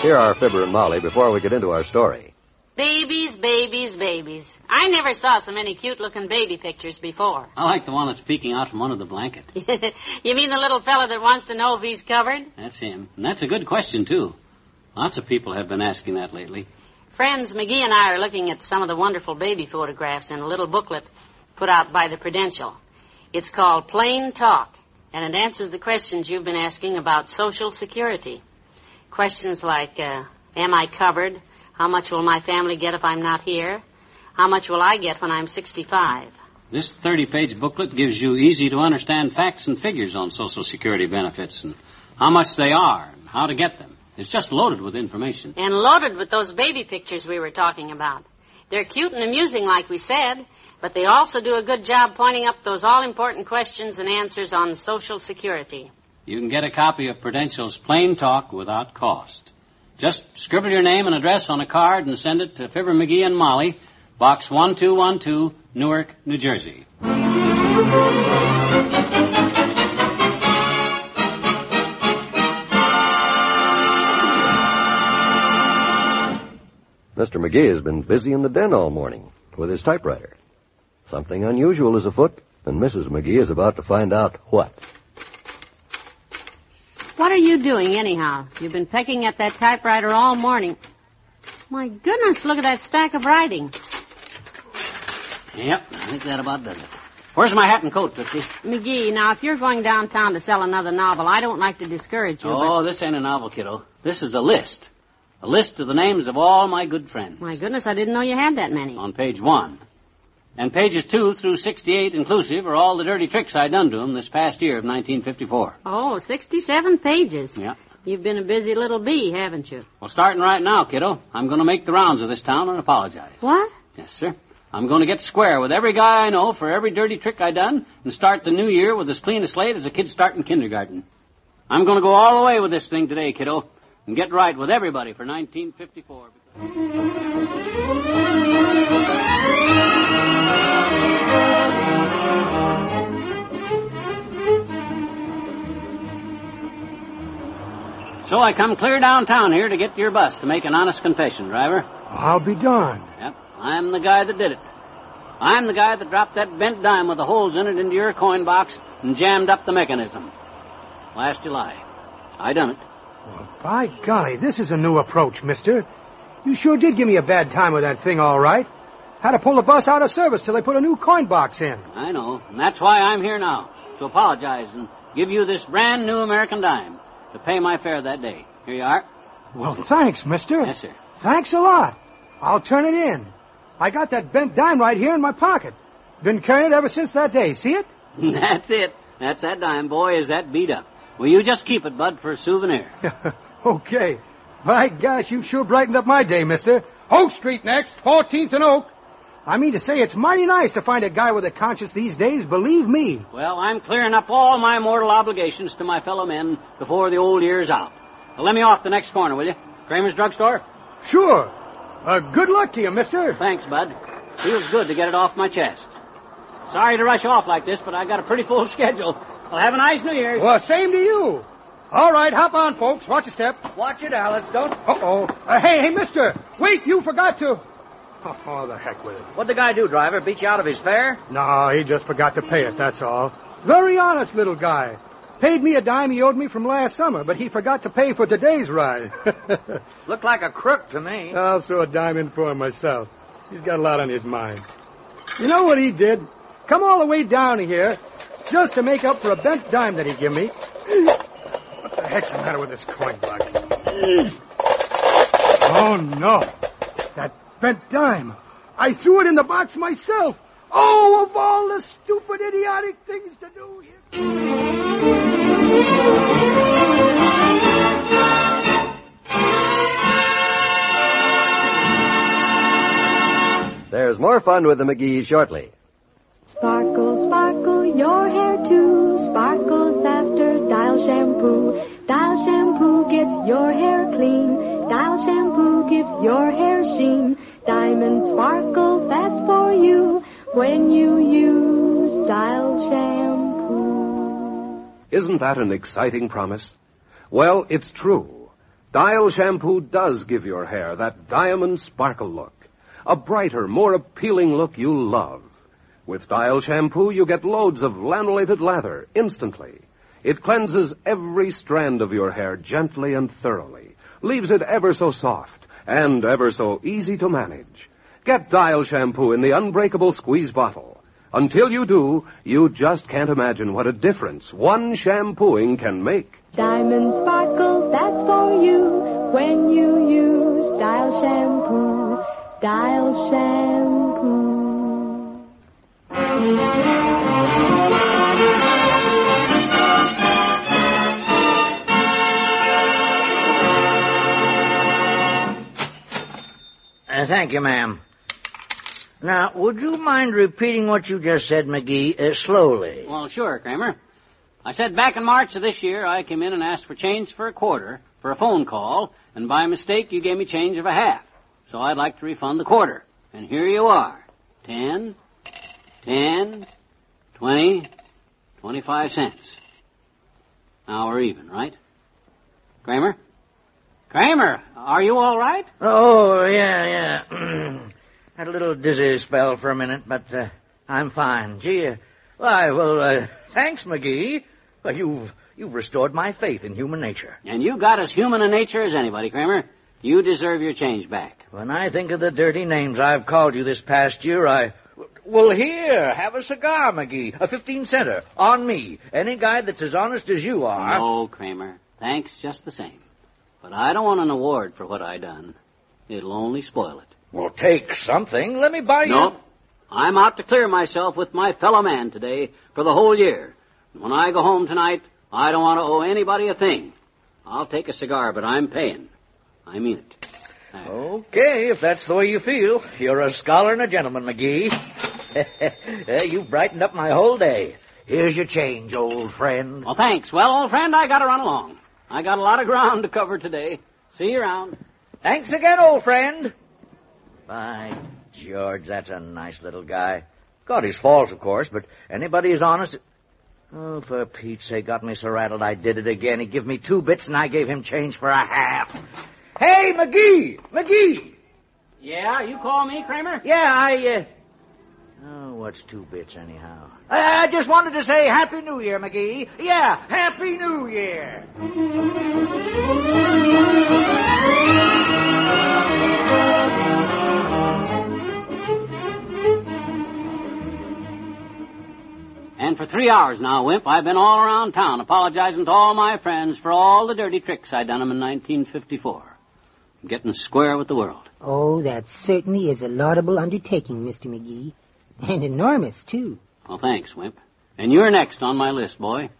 Here are Fibber and Molly before we get into our story. Babies, babies, babies. I never saw so many cute looking baby pictures before. I like the one that's peeking out from under the blanket. you mean the little fella that wants to know if he's covered? That's him. And that's a good question, too. Lots of people have been asking that lately. Friends, McGee and I are looking at some of the wonderful baby photographs in a little booklet put out by the Prudential. It's called Plain Talk, and it answers the questions you've been asking about Social Security. Questions like, uh, am I covered? How much will my family get if I'm not here? How much will I get when I'm 65? This 30 page booklet gives you easy to understand facts and figures on Social Security benefits and how much they are and how to get them. It's just loaded with information. And loaded with those baby pictures we were talking about. They're cute and amusing, like we said, but they also do a good job pointing up those all important questions and answers on Social Security. You can get a copy of Prudential's Plain Talk without cost. Just scribble your name and address on a card and send it to Fibber McGee and Molly, Box 1212, Newark, New Jersey. Mr. McGee has been busy in the den all morning with his typewriter. Something unusual is afoot, and Mrs. McGee is about to find out what. What are you doing, anyhow? You've been pecking at that typewriter all morning. My goodness, look at that stack of writing. Yep, I think that about does it. Where's my hat and coat, Tootsie? McGee, now, if you're going downtown to sell another novel, I don't like to discourage you, Oh, this ain't a novel, kiddo. This is a list. A list of the names of all my good friends. My goodness, I didn't know you had that many. On page one. And pages two through 68 inclusive are all the dirty tricks I done to 'em this past year of 1954. Oh, 67 pages. Yeah. You've been a busy little bee, haven't you? Well, starting right now, kiddo, I'm going to make the rounds of this town and apologize. What? Yes, sir. I'm going to get square with every guy I know for every dirty trick I done and start the new year with as clean a slate as a kid starting kindergarten. I'm going to go all the way with this thing today, kiddo, and get right with everybody for 1954. So I come clear downtown here to get your bus to make an honest confession, driver. I'll be darned. Yep, I'm the guy that did it. I'm the guy that dropped that bent dime with the holes in it into your coin box and jammed up the mechanism. Last July. I done it. Well, by golly, this is a new approach, mister. You sure did give me a bad time with that thing, all right. Had to pull the bus out of service till they put a new coin box in. I know, and that's why I'm here now, to apologize and give you this brand new American dime to pay my fare that day. Here you are. Well, thanks, mister. Yes, sir. Thanks a lot. I'll turn it in. I got that bent dime right here in my pocket. Been carrying it ever since that day. See it? that's it. That's that dime, boy. Is that beat up? Well, you just keep it, Bud, for a souvenir. okay. My gosh, you've sure brightened up my day, mister. Oak Street next, 14th and Oak. I mean to say, it's mighty nice to find a guy with a conscience these days, believe me. Well, I'm clearing up all my mortal obligations to my fellow men before the old year's out. Now, let me off the next corner, will you? Kramer's drugstore? Sure. Uh, good luck to you, mister. Thanks, Bud. Feels good to get it off my chest. Sorry to rush off like this, but I've got a pretty full schedule. Well, have a nice New Year's. Well, same to you. All right, hop on, folks. Watch your step. Watch it, Alice. Don't. Uh-oh. Uh, hey, hey, mister. Wait, you forgot to... Oh, the heck with it. What'd the guy do, driver? Beat you out of his fare? No, he just forgot to pay it, that's all. Very honest little guy. Paid me a dime he owed me from last summer, but he forgot to pay for today's ride. Looked like a crook to me. I'll throw a dime in for him myself. He's got a lot on his mind. You know what he did? Come all the way down here just to make up for a bent dime that he give me. What the heck's the matter with this coin box? Oh, no. That Spent dime. I threw it in the box myself. Oh, of all the stupid, idiotic things to do. There's more fun with the McGees shortly. Sparkle, sparkle, your hair too. Sparkles after Dial Shampoo. Dial Shampoo gets your hair clean. Dial Shampoo gives your hair sheen. Diamond sparkle, that's for you when you use Dial shampoo. Isn't that an exciting promise? Well, it's true. Dial shampoo does give your hair that diamond sparkle look. A brighter, more appealing look you love. With Dial shampoo, you get loads of lanolated lather instantly. It cleanses every strand of your hair gently and thoroughly, leaves it ever so soft and ever so easy to manage. Get Dial shampoo in the unbreakable squeeze bottle. Until you do, you just can't imagine what a difference one shampooing can make. Diamond sparkle, that's for you when you use Dial shampoo. Dial shampoo. Uh, thank you, ma'am. Now, would you mind repeating what you just said, McGee, uh, slowly? Well, sure, Kramer. I said back in March of this year, I came in and asked for change for a quarter for a phone call, and by mistake, you gave me change of a half. So I'd like to refund the quarter. And here you are. Ten, ten, twenty, twenty-five cents. Now we're even, right? Kramer? Kramer, are you all right? Oh, yeah, yeah. Had a little dizzy spell for a minute, but uh, I'm fine. Gee, uh, why, well, uh, thanks, McGee. Well, you've, you've restored my faith in human nature. And you got as human a nature as anybody, Kramer. You deserve your change back. When I think of the dirty names I've called you this past year, I... Well, here, have a cigar, McGee. A 15 center. On me. Any guy that's as honest as you are. No, Kramer. Thanks just the same. But I don't want an award for what I done. It'll only spoil it. Well, take something. Let me buy you... No. I'm out to clear myself with my fellow man today for the whole year. When I go home tonight, I don't want to owe anybody a thing. I'll take a cigar, but I'm paying. I mean it. There. Okay, if that's the way you feel. You're a scholar and a gentleman, McGee. You've brightened up my whole day. Here's your change, old friend. Well, thanks. Well, old friend, I gotta run along. I got a lot of ground to cover today. See you around. Thanks again, old friend. By George, that's a nice little guy. Got his faults, of course, but anybody who's honest... Oh, for Pete's sake, got me so rattled I did it again. He gave me two bits and I gave him change for a half. Hey, McGee! McGee! Yeah, you call me, Kramer? Yeah, I, uh... What's two bits anyhow? I, I just wanted to say Happy New Year, McGee. Yeah, Happy New Year! And for three hours now, Wimp, I've been all around town apologizing to all my friends for all the dirty tricks I done done 'em in 1954. I'm getting square with the world. Oh, that certainly is a laudable undertaking, Mr. McGee. And enormous, too. Well, thanks, Wimp. And you're next on my list, boy.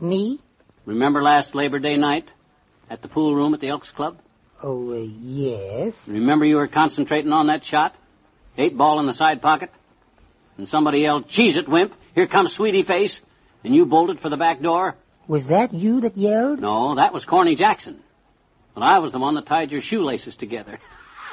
Me? Remember last Labor Day night at the pool room at the Elks Club? Oh, uh, yes. Remember you were concentrating on that shot? Eight ball in the side pocket? And somebody yelled, Cheese it, Wimp! Here comes Sweetie Face! And you bolted for the back door? Was that you that yelled? No, that was Corny Jackson. But I was the one that tied your shoelaces together.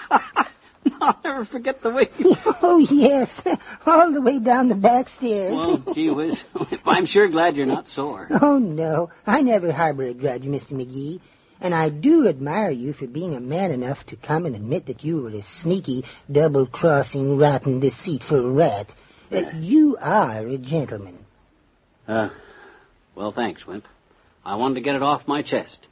I'll never forget the way you... Oh, yes. All the way down the back stairs. Well, gee whiz. I'm sure glad you're not sore. Oh, no. I never harbor a grudge, Mr. McGee. And I do admire you for being a man enough to come and admit that you were a sneaky, double-crossing, rotten, deceitful rat. Uh, you are a gentleman. Uh, well, thanks, Wimp. I wanted to get it off my chest.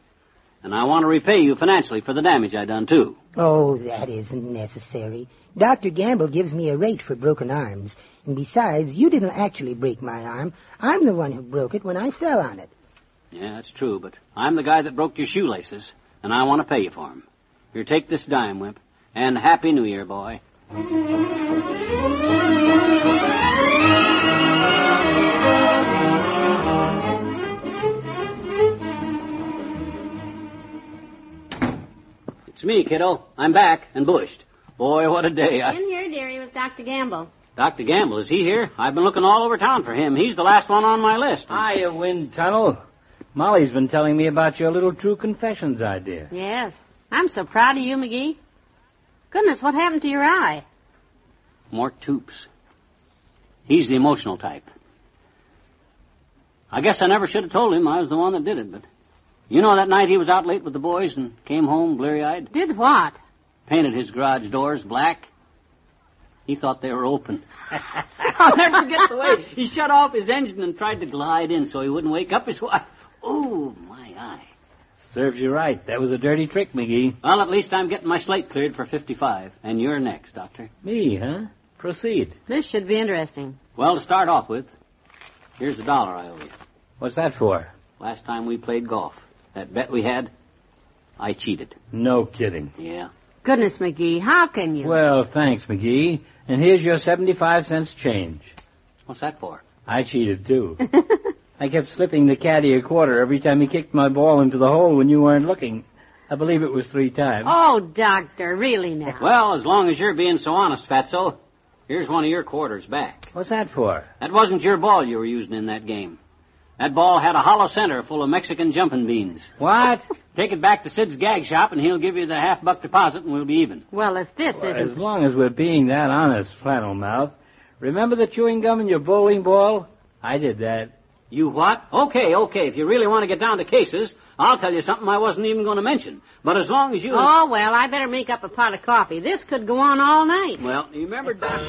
And I want to repay you financially for the damage I done, too. Oh, that isn't necessary. Dr. Gamble gives me a rate for broken arms. And besides, you didn't actually break my arm. I'm the one who broke it when I fell on it. Yeah, that's true, but I'm the guy that broke your shoelaces, and I want to pay you for 'em. Here, take this dime, Wimp. And Happy New Year, boy. It's me, kiddo. I'm back and bushed. Boy, what a day. I... In here, dearie. with Dr. Gamble. Dr. Gamble, is he here? I've been looking all over town for him. He's the last one on my list. Hiya, Wind Tunnel. Molly's been telling me about your little True Confessions idea. Yes. I'm so proud of you, McGee. Goodness, what happened to your eye? Mort Toops. He's the emotional type. I guess I never should have told him I was the one that did it, but you know that night he was out late with the boys and came home bleary-eyed? Did what? Painted his garage doors black. He thought they were open. I'll never forget the way he shut off his engine and tried to glide in so he wouldn't wake up his wife. Ooh, my eye. Serves you right. That was a dirty trick, McGee. Well, at least I'm getting my slate cleared for 55. And you're next, Doctor. Me, huh? Proceed. This should be interesting. Well, to start off with, here's a dollar I owe you. What's that for? Last time we played golf, that bet we had, I cheated. No kidding. Yeah. Goodness, McGee, how can you? Well, thanks, McGee. And here's your 75 cents change. What's that for? I cheated, too. I kept slipping the caddy a quarter every time he kicked my ball into the hole when you weren't looking. I believe it was three times. Oh, Doctor, really now. Well, as long as you're being so honest, Fatso, here's one of your quarters back. What's that for? That wasn't your ball you were using in that game. That ball had a hollow center full of Mexican jumping beans. What? Take it back to Sid's gag shop and he'll give you the half buck deposit and we'll be even. Well, if this Well, isn't... as long as we're being that honest, flannel mouth. Remember the chewing gum in your bowling ball? I did that. You what? Okay, okay. If you really want to get down to cases, I'll tell you something I wasn't even going to mention. But as long as you... Oh, well, I better make up a pot of coffee. This could go on all night. Well, you remember, Doc...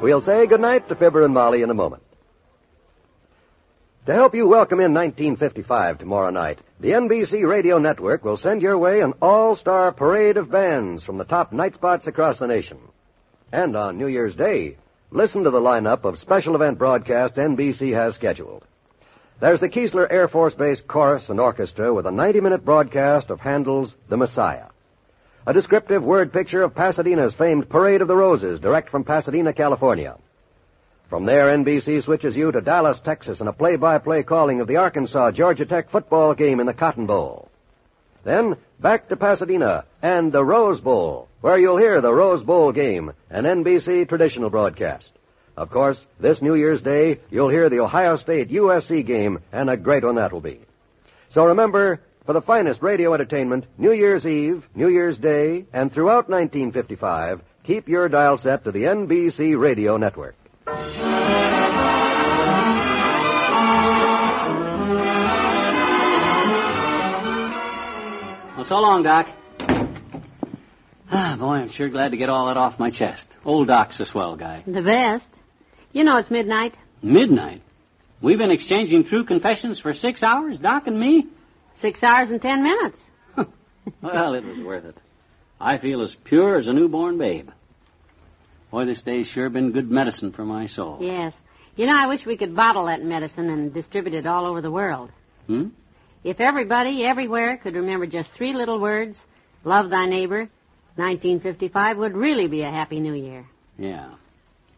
We'll say goodnight to Fibber and Molly in a moment. To help you welcome in 1955 tomorrow night, the NBC Radio Network will send your way an all-star parade of bands from the top night spots across the nation. And on New Year's Day, listen to the lineup of special event broadcasts NBC has scheduled. There's the Keesler Air Force Base Chorus and Orchestra with a 90-minute broadcast of Handel's The Messiah. A descriptive word picture of Pasadena's famed Parade of the Roses, direct from Pasadena, California. From there, NBC switches you to Dallas, Texas, and a play-by-play calling of the Arkansas Georgia Tech football game in the Cotton Bowl. Then, back to Pasadena and the Rose Bowl, where you'll hear the Rose Bowl game, an NBC traditional broadcast. Of course, this New Year's Day, you'll hear the Ohio State USC game, and a great one that will be. So remember, for the finest radio entertainment, New Year's Eve, New Year's Day, and throughout 1955, keep your dial set to the NBC Radio Network. Well, so long, Doc. Ah, boy, I'm sure glad to get all that off my chest. Old Doc's a swell guy. The best. You know it's midnight. Midnight? We've been exchanging true confessions for six hours, Doc and me? Six hours and ten minutes. Well, it was worth it. I feel as pure as a newborn babe. Boy, this day's sure been good medicine for my soul. Yes. You know, I wish we could bottle that medicine and distribute it all over the world. Hmm? If everybody, everywhere, could remember just three little words, love thy neighbor, 1955 would really be a happy new year. Yeah.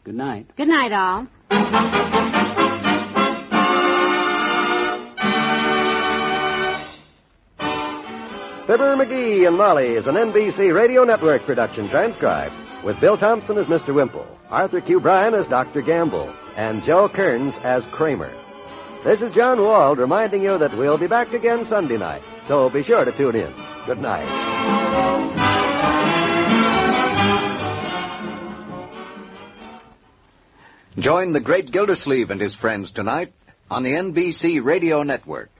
Good night. Good night, all. Fibber McGee and Molly is an NBC Radio Network production transcribed with Bill Thompson as Mr. Wimple, Arthur Q. Bryan as Dr. Gamble, and Joe Kearns as Kramer. This is John Wald reminding you that we'll be back again Sunday night, so be sure to tune in. Good night. Join the great Gildersleeve and his friends tonight on the NBC Radio Network.